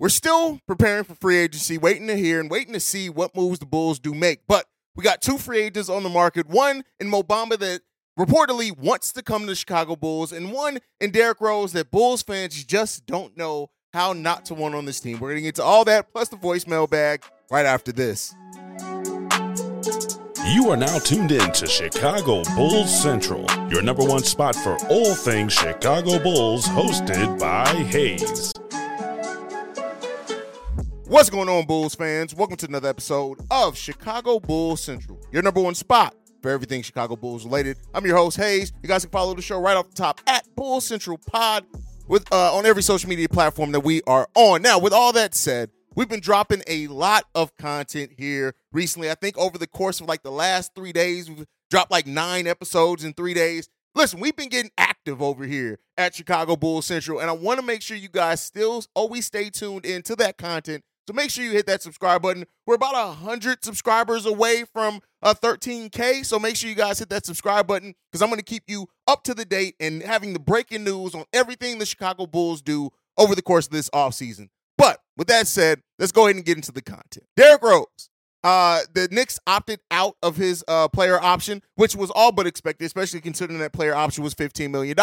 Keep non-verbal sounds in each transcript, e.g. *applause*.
We're still preparing for free agency, waiting to hear and waiting to see what moves the Bulls do make. But we got two free agents on the market one in Mo Bamba that reportedly wants to come to the Chicago Bulls, and one in Derrick Rose that Bulls fans just don't know how not to want on this team. We're going to get to all that plus the voicemail bag right after this. You are now tuned in to Chicago Bulls Central, your number one spot for all things Chicago Bulls, hosted by Haize. What's going on, Bulls fans? Welcome to another episode of Chicago Bulls Central, your number one spot for everything Chicago Bulls related. I'm your host, Haize. You guys can follow the show right off the top at Bulls Central Pod with uh, on every social media platform that we are on. Now, with all that said, we've been dropping a lot of content here recently. I think over the course of like the last three days, we've dropped like nine episodes in three days. Listen, we've been getting active over here at Chicago Bulls Central, and I want to make sure you guys still always stay tuned into that content so make sure you hit that subscribe button. We're about 100 subscribers away from a 13K. So make sure you guys hit that subscribe button because I'm going to keep you up to the date and having the breaking news on everything the Chicago Bulls do over the course of this offseason. But with that said, let's go ahead and get into the content. Derrick Rose. Uh, the Knicks opted out of his uh, player option, which was all but expected, especially considering that player option was $15 million.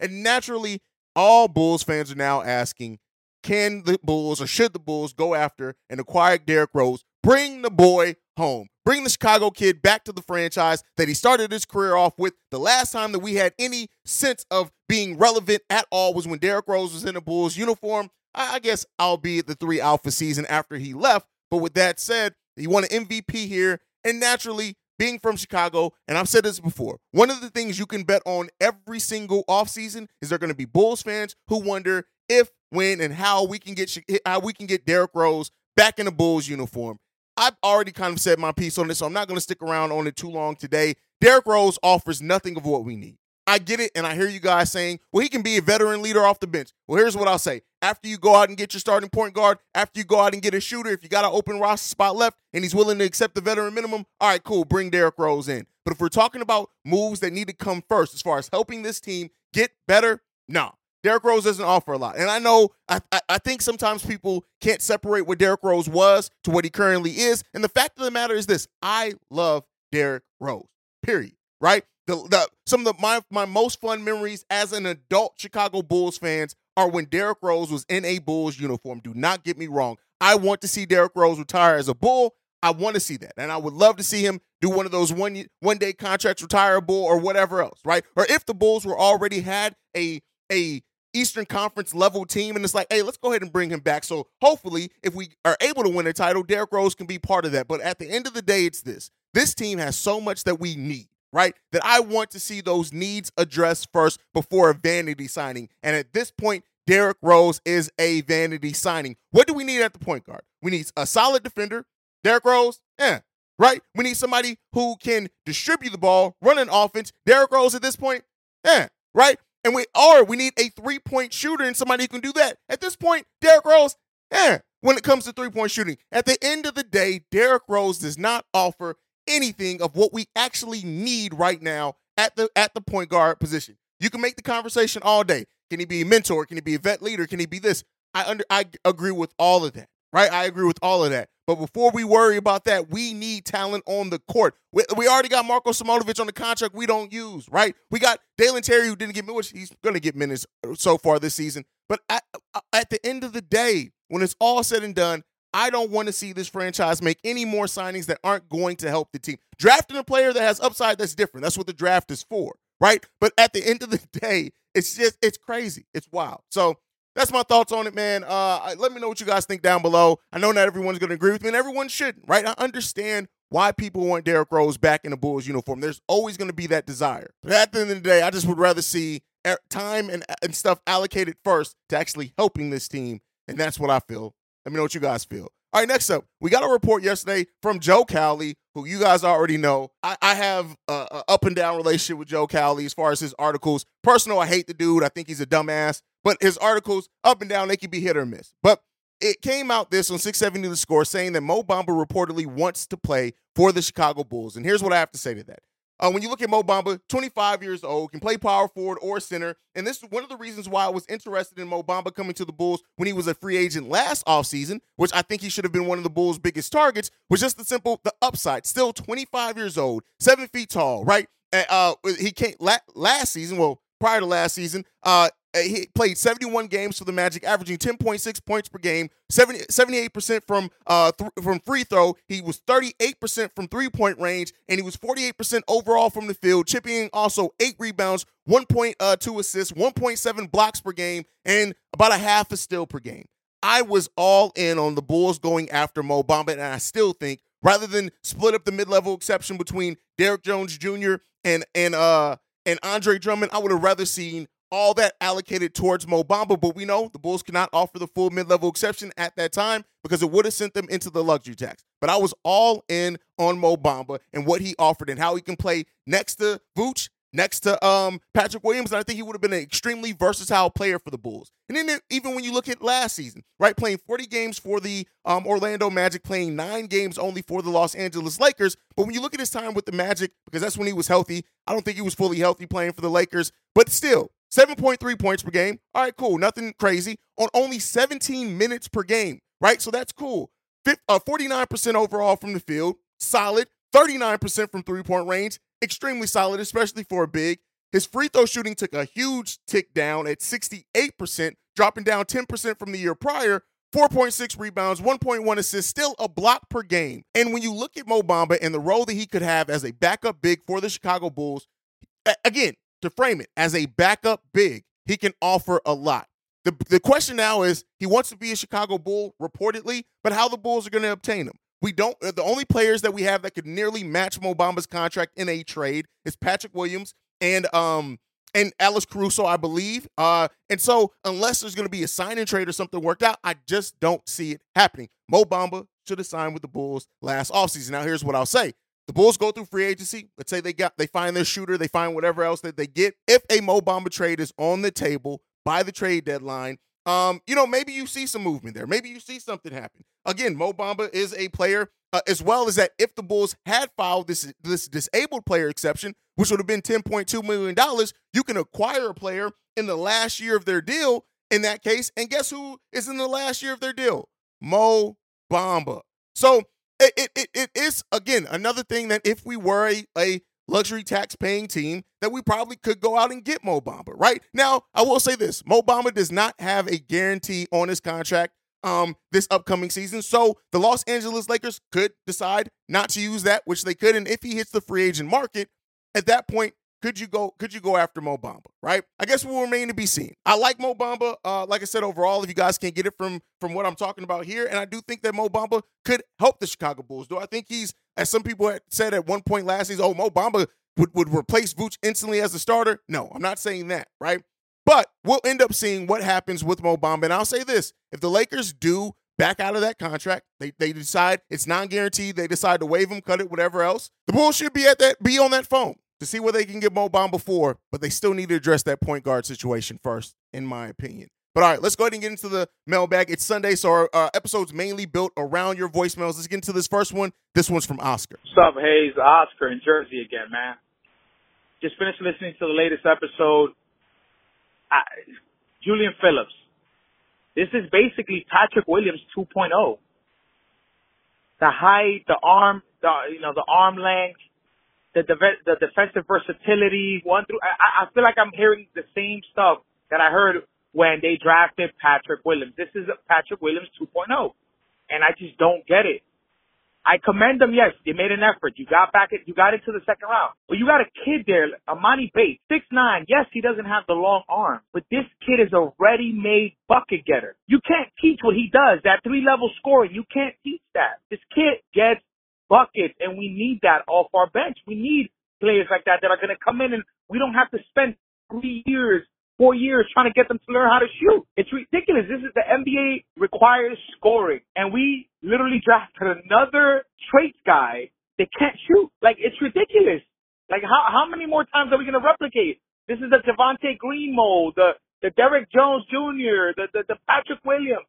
And naturally, all Bulls fans are now asking can the Bulls or should the Bulls go after and acquire Derrick Rose? Bring the boy home. Bring the Chicago kid back to the franchise that he started his career off with. The last time that we had any sense of being relevant at all was when Derrick Rose was in a Bulls uniform. I guess albeit the three alpha season after he left. But with that said, he won an MVP here. And naturally, being from Chicago, and I've said this before, one of the things you can bet on every single offseason is there going to be Bulls fans who wonder if, when, and how we can get how we can get Derrick Rose back in the Bulls uniform. I've already kind of said my piece on this, so I'm not going to stick around on it too long today. Derrick Rose offers nothing of what we need. I get it, and I hear you guys saying, well, he can be a veteran leader off the bench. Well, here's what I'll say. After you go out and get your starting point guard, after you go out and get a shooter, if you got an open roster spot left and he's willing to accept the veteran minimum, all right, cool, bring Derrick Rose in. But if we're talking about moves that need to come first as far as helping this team get better, no. Derrick Rose doesn't offer a lot. And I know, I, I, I think sometimes people can't separate what Derrick Rose was to what he currently is. And the fact of the matter is this I love Derrick Rose, period. Right? The, the some of the, my my most fun memories as an adult Chicago Bulls fans are when Derrick Rose was in a Bulls uniform. Do not get me wrong. I want to see Derrick Rose retire as a Bull. I want to see that, and I would love to see him do one of those one one day contracts, retire a Bull, or whatever else, right? Or if the Bulls were already had a a Eastern Conference level team, and it's like, hey, let's go ahead and bring him back. So hopefully, if we are able to win a title, Derrick Rose can be part of that. But at the end of the day, it's this: this team has so much that we need right? That I want to see those needs addressed first before a vanity signing. And at this point, Derrick Rose is a vanity signing. What do we need at the point guard? We need a solid defender. Derrick Rose, yeah, right? We need somebody who can distribute the ball, run an offense. Derrick Rose at this point, yeah, right? And we are. we need a three-point shooter and somebody who can do that. At this point, Derrick Rose, eh, when it comes to three-point shooting. At the end of the day, Derrick Rose does not offer anything of what we actually need right now at the at the point guard position. You can make the conversation all day. Can he be a mentor? Can he be a vet leader? Can he be this? I under I agree with all of that. Right? I agree with all of that. But before we worry about that, we need talent on the court. We, we already got Marko Simonovic on the contract we don't use, right? We got Dalen Terry who didn't get minutes. He's going to get minutes so far this season. But at, uh, at the end of the day, when it's all said and done, I don't want to see this franchise make any more signings that aren't going to help the team. Drafting a player that has upside, that's different. That's what the draft is for, right? But at the end of the *laughs* day, it's just, it's crazy. It's wild. So that's my thoughts on it, man. Uh, let me know what you guys think down below. I know not everyone's going to agree with me, and everyone shouldn't, right? I understand why people want Derrick Rose back in a Bulls uniform. There's always going to be that desire. But at the end of the day, I just would rather see time and, and stuff allocated first to actually helping this team And that's what I feel. Let me know what you guys feel. All right, next up, we got a report yesterday from Joe Cowley, who you guys already know. I, I have a, a, up and down relationship with Joe Cowley as far as his articles. Personal, I hate the dude. I think he's a dumbass. But his articles, up and down, they can be hit or miss. But it came out this on 670 The Score saying that Mo Bamba reportedly wants to play for the Chicago Bulls. And here's what I have to say to that. Uh, when you look at Mo Bamba, 25 years old, can play power forward or center. And this is one of the reasons why I was interested in Mo Bamba coming to the Bulls when he was a free agent last offseason, which I think he should have been one of the Bulls' biggest targets, was just the simple, the upside. Still 25 years old, seven feet tall, right? Uh, he came last season, well, prior to last season, uh, he played 71 games for the Magic, averaging 10.6 points per game, 70, 78% from uh, th- from free throw. He was 38% from three point range, and he was 48% overall from the field, chipping also eight rebounds, 1.2 uh, assists, 1.7 blocks per game, and about a half a steal per game. I was all in on the Bulls going after Mo Bamba, and I still think rather than split up the mid level exception between Derrick Jones Jr. and and uh and Andre Drummond, I would have rather seen all that allocated towards Mo Bamba, but we know the Bulls cannot offer the full mid-level exception at that time because it would have sent them into the luxury tax. But I was all in on Mo Bamba and what he offered and how he can play next to Vooch, next to um, Patrick Williams, and I think he would have been an extremely versatile player for the Bulls. And then even when you look at last season, right, playing 40 games for the um, Orlando Magic, playing nine games only for the Los Angeles Lakers. But when you look at his time with the Magic, because that's when he was healthy, I don't think he was fully healthy playing for the Lakers. But still, 7.3 points per game. All right, cool. Nothing crazy. On only 17 minutes per game, right? So that's cool. 49% uh, overall from the field. Solid. 39% from three point range. Extremely solid, especially for a big. His free throw shooting took a huge tick down at 68%, dropping down 10% from the year prior. 4.6 rebounds, 1.1 assists, still a block per game. And when you look at Mo Bamba and the role that he could have as a backup big for the Chicago Bulls, again, to frame it as a backup big, he can offer a lot. The, the question now is he wants to be a Chicago Bull, reportedly, but how the Bulls are going to obtain him. We don't. The only players that we have that could nearly match Mo Bamba's contract in a trade is Patrick Williams and um and Alex Caruso, I believe. Uh, and so unless there's going to be a sign and trade or something worked out, I just don't see it happening. Mo Bamba should have signed with the Bulls last offseason. Now, here's what I'll say: the Bulls go through free agency. Let's say they got they find their shooter, they find whatever else that they get. If a Mo Bamba trade is on the table by the trade deadline, um, you know, maybe you see some movement there. Maybe you see something happen. Again, Mo Bamba is a player, uh, as well as that if the Bulls had filed this this disabled player exception, which would have been $10.2 million, you can acquire a player in the last year of their deal in that case. And guess who is in the last year of their deal? Mo Bamba. So it, it, it is again another thing that if we were a, a luxury tax paying team that we probably could go out and get Mo Bamba. Right now, I will say this: Mo Bamba does not have a guarantee on his contract um, this upcoming season, so the Los Angeles Lakers could decide not to use that, which they could. And if he hits the free agent market, at that point, could you go? Could you go after Mo Bamba? Right? I guess we'll remain to be seen. I like Mo Bamba. Uh, like I said, overall, if you guys can't get it from from what I'm talking about here, and I do think that Mo Bamba could help the Chicago Bulls. Do I think he's, as some people had said at one point last season, oh Mo Bamba would would replace Vooch instantly as a starter? No, I'm not saying that. Right? But we'll end up seeing what happens with Mo Bamba. And I'll say this: if the Lakers do back out of that contract. They they decide it's non-guaranteed. They decide to waive him, cut it, whatever else. The Bulls should be at that, be on that phone to see where they can get Mo Bamba for, but they still need to address that point guard situation first, in my opinion. But all right, let's go ahead and get into the mailbag. It's Sunday, so our uh, episode's mainly built around your voicemails. Let's get into this first one. This one's from Oscar. What's up, Haize? Oscar in Jersey again, man. Just finished listening to the latest episode. I, Julian Phillips. This is basically Patrick Williams 2.0. The height, the arm, the you know the arm length, the the defensive versatility, one through. I, I feel like I'm hearing the same stuff that I heard when they drafted Patrick Williams. This is Patrick Williams 2.0, and I just don't get it. I commend them. Yes, they made an effort. You got back. It, You got into the second round, but you got a kid there, Emoni Bates, six nine. Yes, he doesn't have the long arm, but this kid is a ready-made bucket getter. You can't teach what he does. That three-level scoring, you can't teach that. This kid gets buckets, and we need that off our bench. We need players like that that are going to come in, and we don't have to spend three years four years trying to get them to learn how to shoot. It's ridiculous. This is the NBA requires scoring, and we literally drafted another traits guy that can't shoot. Like it's ridiculous. Like how how many more times are we going to replicate? This is the Javonte Green mold, the the Derrick Jones Jr., the, the the Patrick Williams.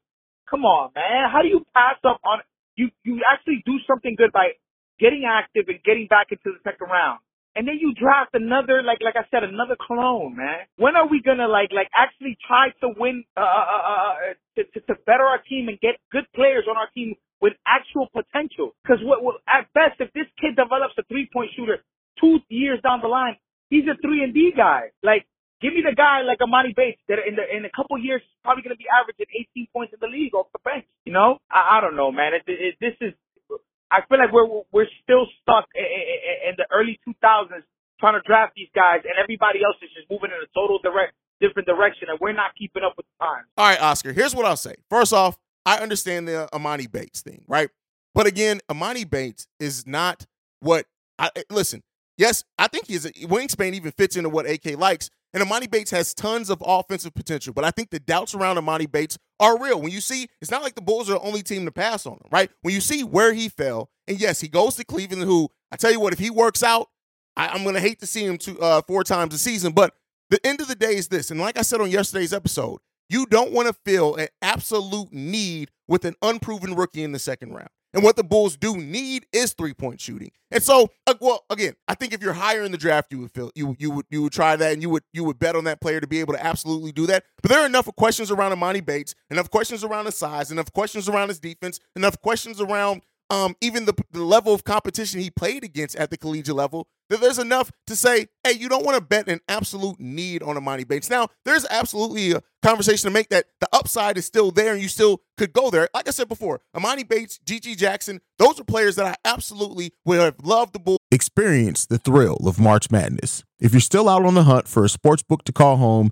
Come on, man. How do you pass up on you? You actually do something good by getting active and getting back into the second round and then you draft another like like I said another clone, man. When are we gonna like like actually try to win uh, uh, uh, uh to, to to better our team and get good players on our team with actual potential? Because what, what at best, if this kid develops a three point shooter two years down the line, he's a three and D guy. Like give me the guy like Emoni Bates that in the in a couple years is probably gonna be averaging 18 points in the league off the bench. You know, I, I don't know, man. It, it, this is I feel like we're we're still stuck in, the early 2000s trying to draft these guys, and everybody else is just moving in a total direct different direction, and we're not keeping up with the times. All right, Oscar. Here's what I'll say. First off, I understand the Emoni Bates thing, right? But again, Emoni Bates is not what I eh, listen. Yes, I think he's a wingspan even fits into what AK likes, and Emoni Bates has tons of offensive potential, but I think the doubts around Emoni Bates are real. When you see, it's not like the Bulls are the only team to pass on him, right? When you see where he fell, and yes, he goes to Cleveland, who I tell you what, if he works out, I, am going to hate to see him two, uh, four times a season. But the end of the day is this, and like I said on yesterday's episode, you don't want to feel an absolute need with an unproven rookie in the second round. And what the Bulls do need is three point shooting. And so, uh, well, again, I think if you're higher in the draft, you would feel you you would you would try that, and you would you would bet on that player to be able to absolutely do that. But there are enough questions around Emoni Bates, enough questions around his size, enough questions around his defense, enough questions around um, even the, the level of competition he played against at the collegiate level, that there's enough to say, hey, you don't want to bet an absolute need on Emoni Bates. Now, there's absolutely a conversation to make that the upside is still there and you still could go there. Like I said before, Emoni Bates, GG Jackson, those are players that I absolutely would have loved the Bulls. Experience the thrill of March Madness. If you're still out on the hunt for a sports book to call home,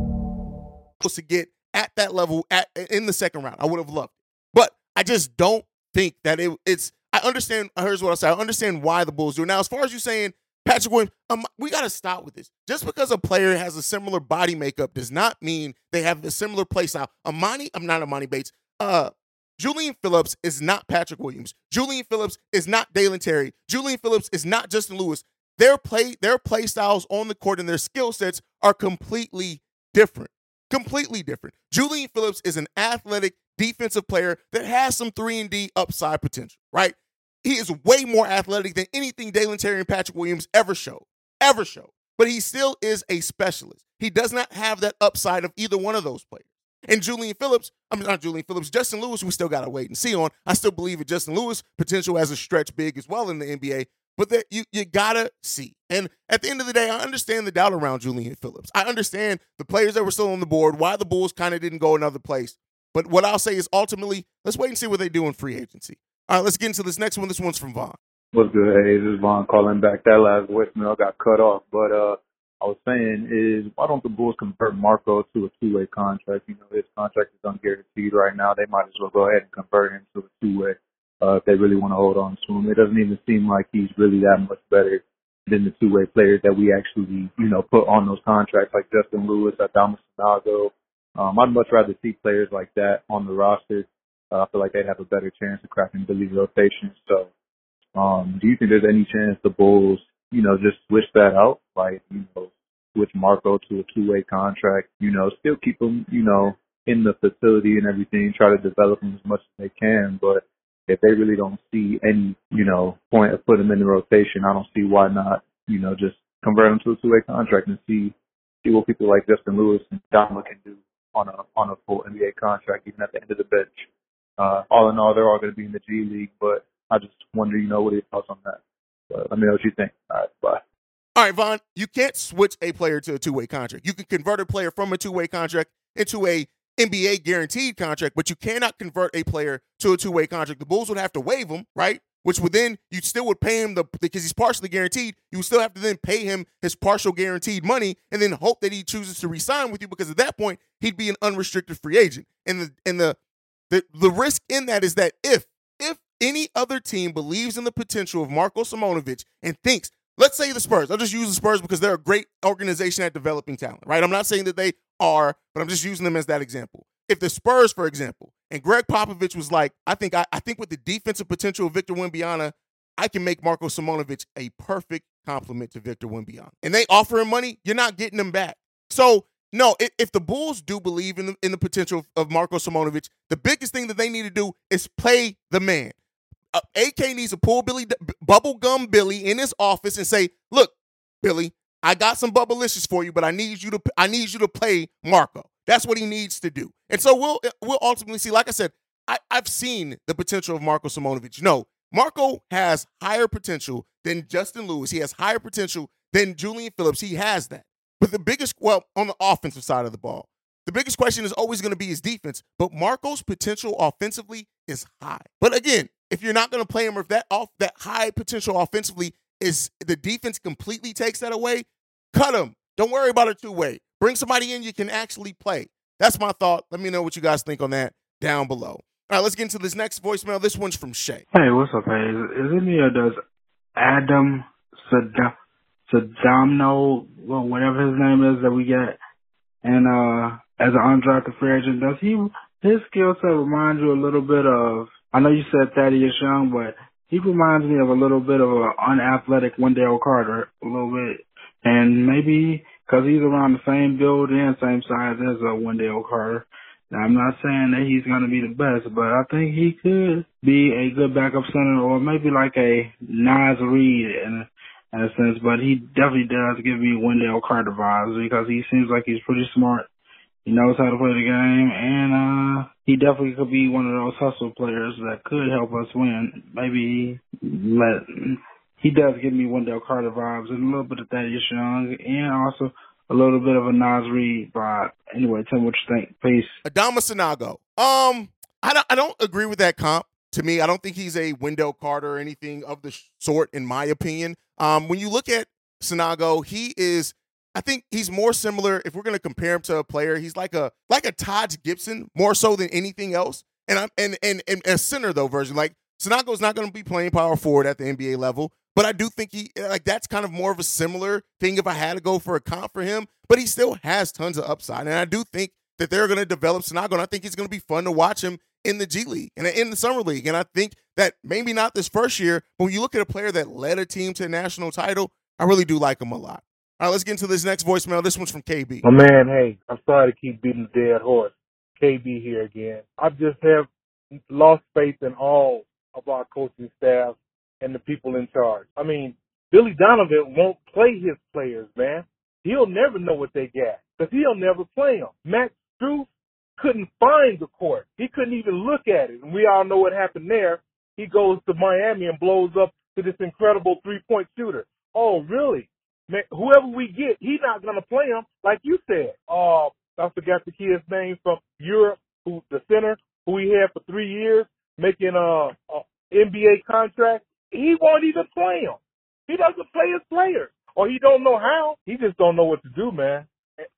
to get at that level at in the second round. I would have loved. But I just don't think that it, it's I understand here's what I say. I understand why the Bulls do. Now, as far as you saying Patrick Williams, um, we got to stop with this. Just because a player has a similar body makeup does not mean they have a similar play style. Emoni, I'm not Emoni Bates. Uh, Julian Phillips is not Patrick Williams. Julian Phillips is not Dalen Terry. Julian Phillips is not Justin Lewis. Their play, their play styles on the court and their skill sets are completely different. Completely different. Julian Phillips is an athletic defensive player that has some 3 and D upside potential, right? He is way more athletic than anything Dalen Terry and Patrick Williams ever showed. Ever showed. But he still is a specialist. He does not have that upside of either one of those players. And Julian Phillips, I mean not Julian Phillips, Justin Lewis, we still gotta wait and see on. I still believe in Justin Lewis potential as a stretch big as well in the NBA, but that you you gotta see. And at the end of the day, I understand the doubt around Julian Phillips. I understand the players that were still on the board, why the Bulls kind of didn't go another place. But what I'll say is ultimately, let's wait and see what they do in free agency. All right, let's get into this next one. This one's from Vaughn. What's good? Hey, this is Vaughn calling back. That last voicemail got cut off, but uh, I was saying is why don't the Bulls convert Marco to a two-way contract? You know, his contract is unguaranteed right now. They might as well go ahead and convert him to a two-way uh, if they really want to hold on to him. It doesn't even seem like he's really that much better than the two-way players that we actually, you know, put on those contracts like Justin Lewis, Adama Sanogo, Um, I'd much rather see players like that on the roster. Uh, I feel like they'd have a better chance of cracking the league rotation. So, um, do you think there's any chance the Bulls, you know, just switch that out? Like, you know, switch Marco to a two-way contract, you know, still keep him, you know, in the facility and everything, try to develop him as much as they can. But if they really don't see any, you know, point of putting him in the rotation, I don't see why not, you know, just convert him to a two-way contract and see see what people like Justin Lewis and Dama can do on a on a full NBA contract, even at the end of the bench. Uh, all in all, they're all going to be in the G League, but I just wonder, you know, what are your thoughts on that? But let me know what you think. All right, bye. All right, Von, you can't switch a player to a two way contract. You can convert a player from a two way contract into a NBA guaranteed contract, but you cannot convert a player to a two way contract. The Bulls would have to waive him, right? Which would then you still would pay him the because he's partially guaranteed. You would still have to then pay him his partial guaranteed money, and then hope that he chooses to resign with you because at that point he'd be an unrestricted free agent. And the and the the, the risk in that is that if if any other team believes in the potential of Marko Simonovic and thinks let's say the Spurs. I'll just use the Spurs because they're a great organization at developing talent, right? I'm not saying that they are, but I'm just using them as that example. If the Spurs, for example, and Gregg Popovich was like, I think I, I think with the defensive potential of Victor Wembanyama, I can make Marko Simonovic a perfect complement to Victor Wembanyama. And they offer him money, you're not getting him back. So no, if, if the Bulls do believe in the, in the potential of Marko Simonovic, the biggest thing that they need to do is play the man uh, AK needs to pull Billy Bubblegum Billy in his office and say, "Look, Billy, I got some bubblicious for you, but I need you to I need you to play Marco." That's what he needs to do. And so we'll we'll ultimately see. Like I said, I, I've seen the potential of Marko Simonovic. No, Marco has higher potential than Justin Lewis. He has higher potential than Julian Phillips. He has that. But the biggest, well, on the offensive side of the ball, the biggest question is always going to be his defense. But Marco's potential offensively is high. But again, if you're not going to play him or if that off that high potential offensively is the defense completely takes that away, cut him. Don't worry about a two way. Bring somebody in you can actually play. That's my thought. Let me know what you guys think on that down below. All right, let's get into this next voicemail. This one's from Shay. Hey, what's up, hey? Is it me or does Adam Sadamno, well, whatever his name is that we get, and uh as an undrafted free agent, does he his skill set remind you a little bit of I know you said Thaddeus Young, but he reminds me of a little bit of an unathletic Wendell Carter, a little bit. And maybe because he's around the same build and same size as a Wendell Carter. Now, I'm not saying that he's going to be the best, but I think he could be a good backup center or maybe like a Naz Reid in a, in a sense. But he definitely does give me Wendell Carter vibes because he seems like he's pretty smart he knows how to play the game, and uh, he definitely could be one of those hustle players that could help us win. Maybe let he does give me Wendell Carter vibes and a little bit of Thaddeus Young, and also a little bit of a Naz Reid vibe. Anyway, tell me what you think. Peace. Adama Sanogo. Um, I don't, I don't agree with that comp. To me, I don't think he's a Wendell Carter or anything of the sort, in my opinion. Um, when you look at Sanogo, he is I think he's more similar. If we're going to compare him to a player, he's like a like a Taj Gibson more so than anything else. And I'm and and, and a center though version like Sanogo is not going to be playing power forward at the NBA level, but I do think he like that's kind of more of a similar thing if I had to go for a comp for him. But he still has tons of upside, and I do think that they're going to develop Sanogo. And I think it's going to be fun to watch him in the G League and in the Summer League. And I think that maybe not this first year, but when you look at a player that led a team to a national title, I really do like him a lot. All right, let's get into this next voicemail. This one's from KB. My man, hey, I'm sorry to keep beating the dead horse. KB here again. I just have lost faith in all of our coaching staff and the people in charge. I mean, Billy Donovan won't play his players, man. He'll never know what they got because he'll never play them. Max Strus couldn't find the court. He couldn't even look at it. And we all know what happened there. He goes to Miami and blows up to this incredible three-point shooter. Oh, really? Man, whoever we get, he's not gonna play him like you said. Uh, I forgot the kid's name from Europe, who the center who he had for three years, making a, a NBA contract. He won't even play him. He doesn't play his players, or he don't know how. He just don't know what to do, man.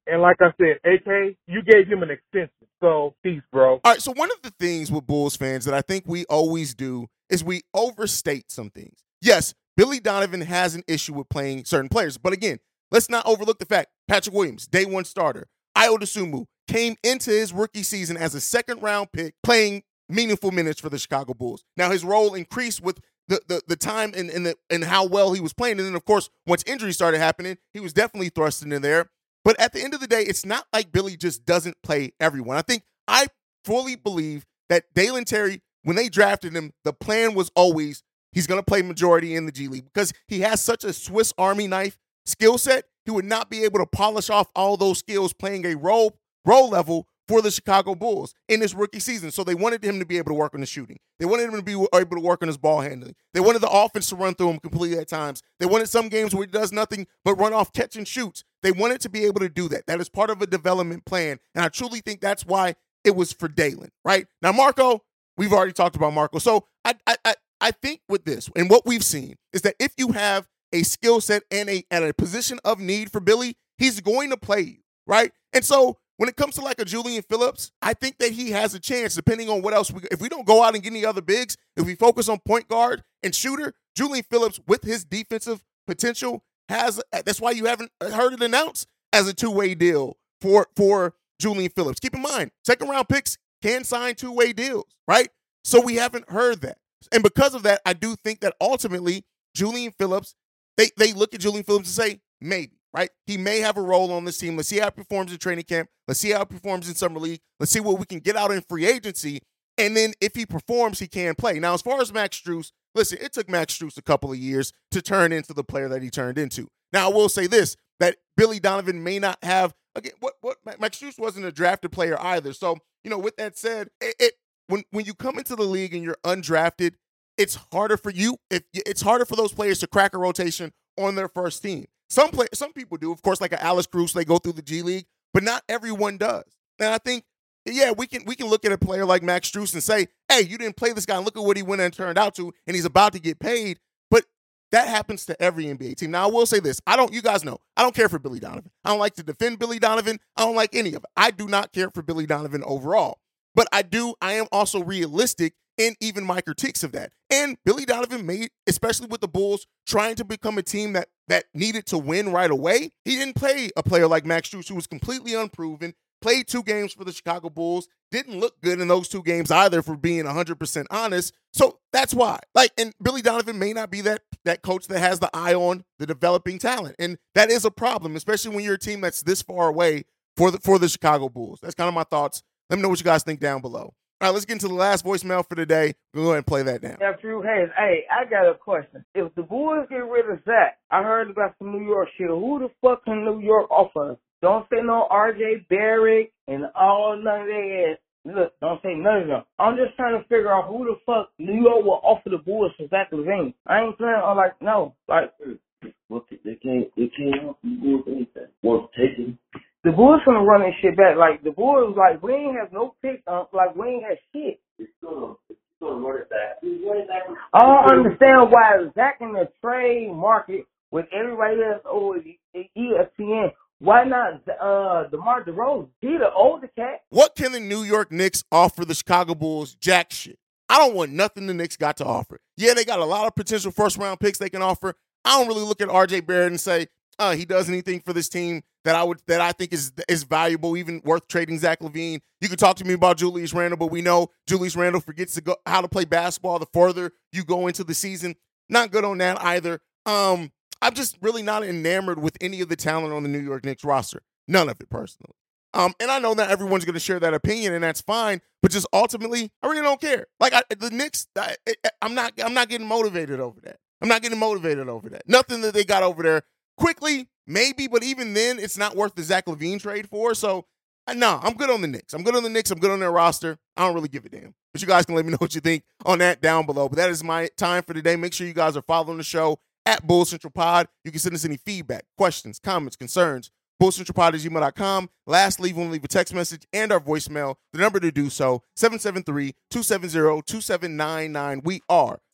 And like I said, AK, you gave him an extension. So peace, bro. All right. So one of the things with Bulls fans that I think we always do is we overstate some things. Yes, Billy Donovan has an issue with playing certain players. But again, let's not overlook the fact Patrick Williams, day one starter. Ayo Dosunmu came into his rookie season as a second round pick, playing meaningful minutes for the Chicago Bulls. Now his role increased with the the, the time and and, the, and how well he was playing, and then of course once injuries started happening, he was definitely thrusting in there. But at the end of the day, it's not like Billy just doesn't play everyone. I think I fully believe that Dalen Terry, when they drafted him, the plan was always he's going to play majority in the G League because he has such a Swiss Army knife skill set. He would not be able to polish off all those skills playing a role role level for the Chicago Bulls in this rookie season. So they wanted him to be able to work on the shooting. They wanted him to be able to work on his ball handling. They wanted the offense to run through him completely at times. They wanted some games where he does nothing but run off catch and shoots. They wanted to be able to do that. That is part of a development plan. And I truly think that's why it was for Dalen, right? Now, Marco, we've already talked about Marco. So I I I think with this and what we've seen is that if you have a skill set and a at a position of need for Billy, he's going to play you, right? And so when it comes to like a Julian Phillips, I think that he has a chance depending on what else we if we don't go out and get any other bigs, if we focus on point guard and shooter, Julian Phillips with his defensive potential has that's why you haven't heard it announced as a two-way deal for for Julian Phillips. Keep in mind, second round picks can sign two-way deals, right? So we haven't heard that. And because of that, I do think that ultimately Julian Phillips, they they look at Julian Phillips and say, maybe right? He may have a role on this team. Let's see how he performs in training camp. Let's see how he performs in summer league. Let's see what we can get out in free agency. And then if he performs, he can play. Now, as far as Max Strus, listen, it took Max Strus a couple of years to turn into the player that he turned into. Now, I will say this: that Billy Donovan may not have again. What what Max Strus wasn't a drafted player either. So you know, with that said, it, it when when you come into the league and you're undrafted, it's harder for you. If it's harder for those players to crack a rotation on their first team. Some play, some people do, of course, like a Alex Caruso, they go through the G League, but not everyone does. And I think, yeah, we can we can look at a player like Max Strus and say, hey, you didn't play this guy, look at what he went and turned out to, and he's about to get paid. But that happens to every NBA team. Now, I will say this: I don't. You guys know, I don't care for Billy Donovan. I don't like to defend Billy Donovan. I don't like any of it. I do not care for Billy Donovan overall. But I do. I am also realistic and even my critiques of that. And Billy Donovan made, especially with the Bulls, trying to become a team that that needed to win right away. He didn't play a player like Max Strus, who was completely unproven. Played two games for the Chicago Bulls. Didn't look good in those two games either, for being 100% honest. So that's why. Like, and Billy Donovan may not be that that coach that has the eye on the developing talent, and that is a problem, especially when you're a team that's this far away for the for the Chicago Bulls. That's kind of my thoughts. Let me know what you guys think down below. All right, let's get into the last voicemail for today. We'll go ahead and play that now. Yeah, Drew Haize. Hey, I got a question. If the Bulls get rid of Zach, I heard about some New York shit. Who the fuck can New York offer? Don't say no RJ Barrett and all none of that. Look, don't say none of them. I'm just trying to figure out who the fuck New York will offer the Bulls for Zach LaVine. I ain't saying I'm like no, like well, they can't they can't offer the Bulls anything worth taking the Bulls gonna run that shit back. Like the Bulls, like we ain't have no pick. Uh, like we ain't have shit. It's gonna, it's gonna run it back. I don't understand why Zach in the trade market with everybody else over ESPN. Why not uh DeMar DeRozan? He the older cat. What can the New York Knicks offer the Chicago Bulls? Jack shit. I don't want nothing the Knicks got to offer. Yeah, they got a lot of potential first round picks they can offer. I don't really look at RJ Barrett and say, uh, he does anything for this team that I would that I think is is valuable, even worth trading Zach LaVine. You can talk to me about Julius Randle, but we know Julius Randle forgets to go how to play basketball the further you go into the season. Not good on that either. Um, I'm just really not enamored with any of the talent on the New York Knicks roster. None of it personally. Um, and I know that everyone's going to share that opinion, and that's fine. But just ultimately, I really don't care. Like I, the Knicks, I, I'm not, I'm not getting motivated over that. I'm not getting motivated over that. Nothing that they got over there Quickley, maybe, but even then, it's not worth the Zach LaVine trade for. So, uh, nah, I'm good on the Knicks. I'm good on the Knicks. I'm good on their roster. I don't really give a damn. But you guys can let me know what you think on that down below. But that is my time for today. Make sure you guys are following the show at Bull Central Pod. You can send us any feedback, questions, comments, concerns. BullCentralPod at gmail.com. Lastly, you want to leave a text message and our voicemail. The number to do so, 773-270-2799. We are